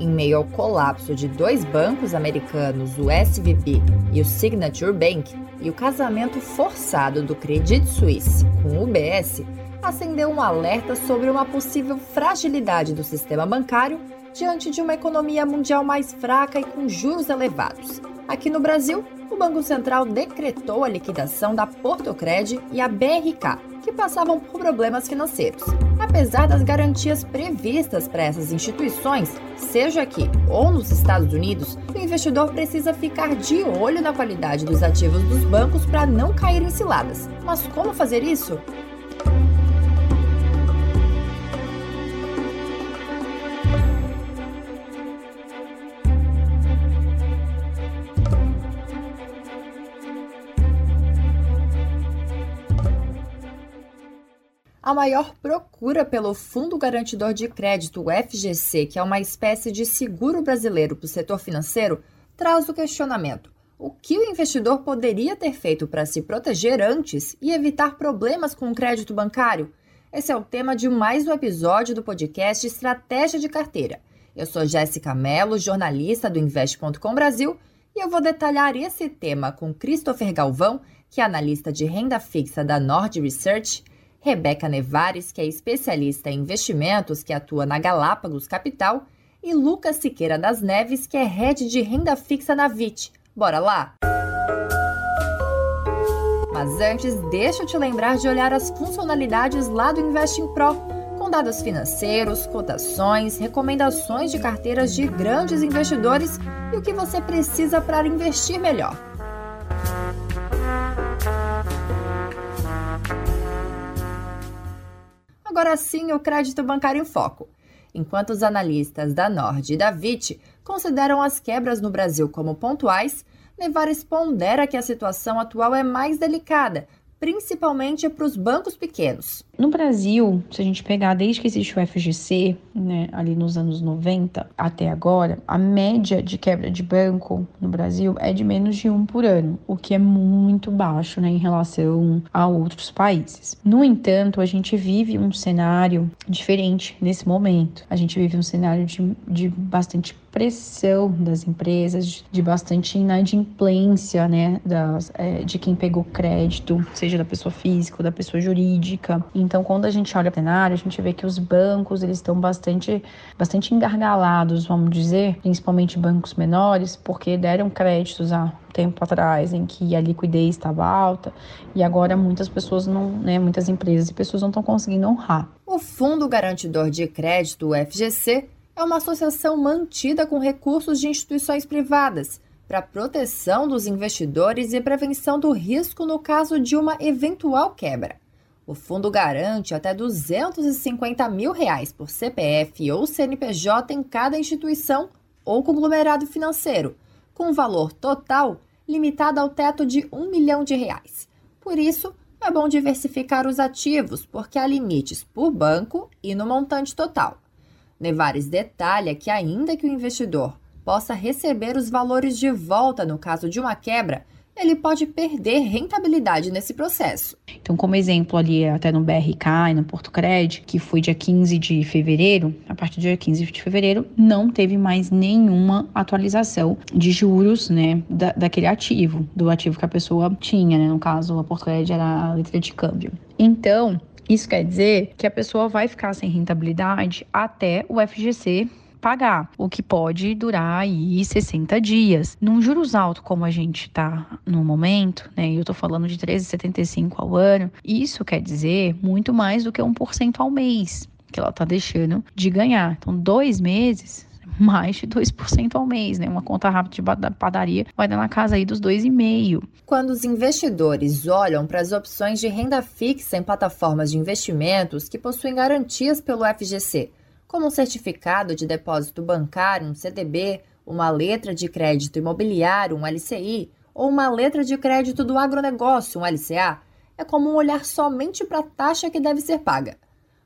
Em meio ao colapso de dois bancos americanos, o SVB e o Signature Bank, e o casamento forçado do Credit Suisse com o UBS, acendeu um alerta sobre uma possível fragilidade do sistema bancário diante de uma economia mundial mais fraca e com juros elevados. Aqui no Brasil, o Banco Central decretou a liquidação da Portocred e a BRK, que passavam por problemas financeiros. Apesar das garantias previstas para essas instituições, seja aqui ou nos Estados Unidos, o investidor precisa ficar de olho na qualidade dos ativos dos bancos para não cair em ciladas. Mas como fazer isso? A maior procura pelo Fundo Garantidor de Crédito, o FGC, que é uma espécie de seguro brasileiro para o setor financeiro, traz o questionamento: o que o investidor poderia ter feito para se proteger antes e evitar problemas com o crédito bancário? Esse é o tema de mais um episódio do podcast Estratégia de Carteira. Eu sou Jéssica Mello, jornalista do Invest.com Brasil, e eu vou detalhar esse tema com Christopher Galvão, que é analista de renda fixa da Nord Research Rebeca Nevares, que é especialista em investimentos que atua na Galápagos Capital, e Lucas Siqueira das Neves, que é head de renda fixa na VIT. Bora lá? Mas antes, deixa eu te lembrar de olhar as funcionalidades lá do Investing Pro, com dados financeiros, cotações, recomendações de carteiras de grandes investidores e o que você precisa para investir melhor. Agora sim o crédito bancário em foco. Enquanto os analistas da Nord e da VIT consideram as quebras no Brasil como pontuais, Nevares pondera que a situação atual é mais delicada, principalmente para os bancos pequenos. No Brasil, se a gente pegar desde que existe o FGC, né, ali nos anos 90 até agora, a média de quebra de banco no Brasil é de menos de um por ano, o que é muito baixo né, em relação a outros países. No entanto, a gente vive um cenário diferente nesse momento. A gente vive um cenário de, de bastante pressão das empresas, de bastante inadimplência, né, das, é, de quem pegou crédito, seja da pessoa física ou da pessoa jurídica. Então, quando a gente olha o cenário, a gente vê que os bancos eles estão bastante, bastante engargalados, vamos dizer, principalmente bancos menores, porque deram créditos há tempo atrás em que a liquidez estava alta e agora muitas pessoas não, né, muitas empresas e pessoas não estão conseguindo honrar. O Fundo Garantidor de Crédito, o FGC, é uma associação mantida com recursos de instituições privadas para proteção dos investidores e prevenção do risco no caso de uma eventual quebra. O fundo garante até 250 mil reais por CPF ou CNPJ em cada instituição ou conglomerado financeiro, com valor total limitado ao teto de um milhão de reais. Por isso, é bom diversificar os ativos, porque há limites por banco e no montante total. Nevares detalha que, ainda que o investidor possa receber os valores de volta no caso de uma quebra, ele pode perder rentabilidade nesse processo. Então, como exemplo ali, até no BRK e no Porto Cred, que foi dia 15 de fevereiro, a partir do dia 15 de fevereiro, não teve mais nenhuma atualização de juros, né, da, daquele ativo, do ativo que a pessoa tinha, né, no caso, a Porto Cred era a letra de câmbio. Então, isso quer dizer que a pessoa vai ficar sem rentabilidade até o FGC pagar, o que pode durar aí 60 dias. Num juros alto como a gente tá no momento, né, eu tô falando de 13,75 ao ano, isso quer dizer muito mais do que 1% ao mês que ela tá deixando de ganhar. Então, dois meses mais de 2% ao mês, né? Uma conta rápida de padaria vai dar na casa aí dos 2,5%. Quando os investidores olham para as opções de renda fixa em plataformas de investimentos que possuem garantias pelo FGC, como um certificado de depósito bancário, um CDB, uma letra de crédito imobiliário, um LCI, ou uma letra de crédito do agronegócio, um LCA, é comum olhar somente para a taxa que deve ser paga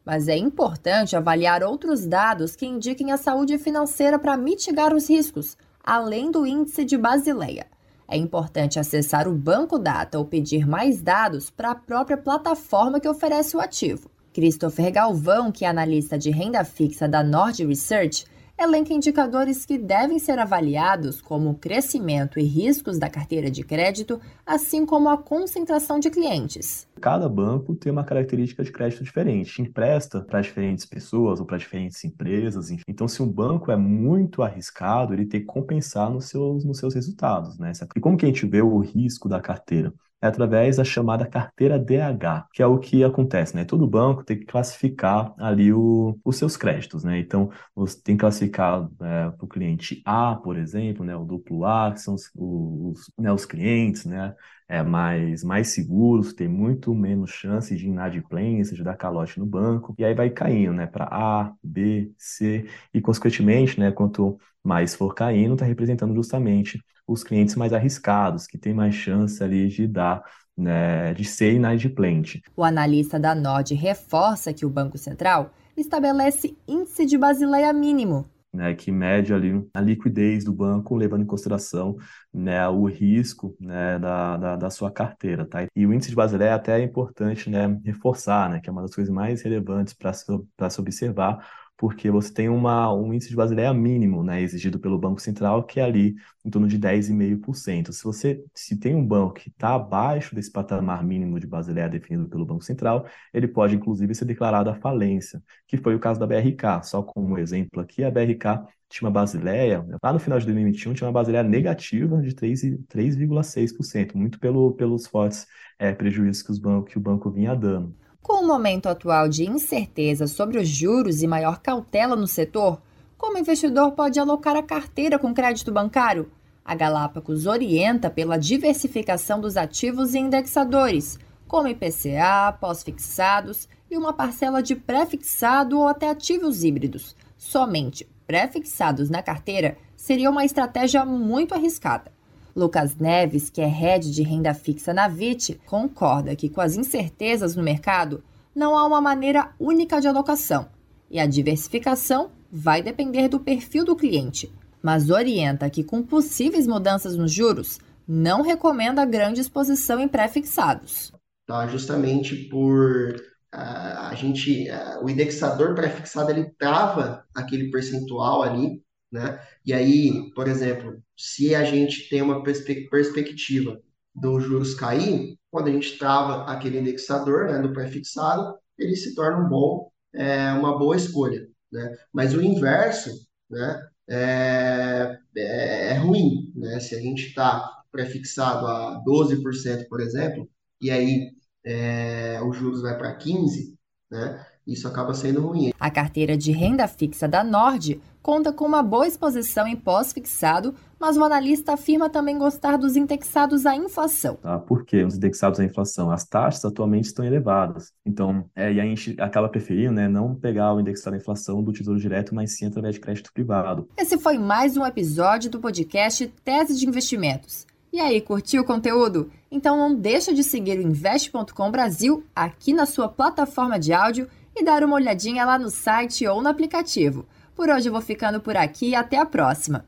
mas é importante avaliar outros dados que indiquem a saúde financeira para mitigar os riscos, além do índice de Basileia. É importante acessar o Banco Data ou pedir mais dados para a própria plataforma que oferece o ativo. Christopher Galvão, que é analista de renda fixa da Nord Research, elenca indicadores que devem ser avaliados, como o crescimento e riscos da carteira de crédito, assim como a concentração de clientes. Cada banco tem uma característica de crédito diferente, empresta para diferentes pessoas ou para diferentes empresas. Enfim. Então, se um banco é muito arriscado, ele tem que compensar nos seus, nos seus resultados. Né? E como que a gente vê o risco da carteira? É através da chamada carteira DH, que é o que acontece, né? Todo banco tem que classificar ali o, os seus créditos, né? Então, você tem que classificar é, para o cliente A, por exemplo, né? O duplo A, que são os, os, né, os clientes, né? É, mais, mais seguros, tem muito menos chance de inadimplência, de dar calote no banco, e aí vai caindo, né? Para A, B, C, e consequentemente, né? Quanto mais for caindo, está representando justamente os clientes mais arriscados, que têm mais chance ali de dar né, de ser inadimplente. O analista da Nord reforça que o Banco Central estabelece índice de Basileia mínimo. Né, que mede ali a liquidez do banco, levando em consideração né, o risco né, da, da, da, sua carteira. Tá? E o índice de Basileia até é importante né, reforçar, né, que é uma das coisas mais relevantes para se, se observar, porque você tem uma, um índice de Basileia mínimo, né, exigido pelo Banco Central, que é ali em torno de 10,5%. Se você se tem um banco que está abaixo desse patamar mínimo de Basileia definido pelo Banco Central, ele pode, inclusive, ser declarado a falência, que foi o caso da BRK. Só como exemplo aqui, a BRK tinha uma Basileia, lá no final de 2021, tinha uma Basileia negativa de 3,6%, muito pelo, pelos fortes é, prejuízos que, os bancos, que o banco vinha dando. Com o momento atual de incerteza sobre os juros e maior cautela no setor, como investidor pode alocar a carteira com crédito bancário? A Galápagos orienta pela diversificação dos ativos e indexadores, como IPCA, pós-fixados e uma parcela de pré-fixado ou até ativos híbridos. Somente pré-fixados na carteira seria uma estratégia muito arriscada. Lucas Neves, que é head de renda fixa na VIT, concorda que com as incertezas no mercado, não há uma maneira única de alocação e a diversificação vai depender do perfil do cliente, mas orienta que com possíveis mudanças nos juros, não recomenda grande exposição em pré-fixados. Tá, justamente por a gente, o indexador pré-fixado ele trava aquele percentual ali né? E aí, por exemplo, se a gente tem uma perspe perspectiva dos juros cair, quando a gente trava aquele indexador né, do pré-fixado, ele se torna um bom, é, uma boa escolha. Né? Mas o inverso né, é, é, é ruim. Né? Se a gente está pré-fixado a 12%, por exemplo, e aí é, os juros vai para 15%, né? Isso acaba sendo ruim. A carteira de renda fixa da Nord conta com uma boa exposição em pós-fixado, mas o analista afirma também gostar dos indexados à inflação. Tá? Por que os indexados à inflação? As taxas atualmente estão elevadas. Então, é, e a gente acaba preferindo né, não pegar o indexado à inflação do Tesouro Direto, mas sim através de crédito privado. Esse foi mais um episódio do podcast Tese de Investimentos. E aí, curtiu o conteúdo? Então não deixa de seguir o Investe.com Brasil aqui na sua plataforma de áudio e dar uma olhadinha lá no site ou no aplicativo. Por hoje eu vou ficando por aqui e até a próxima.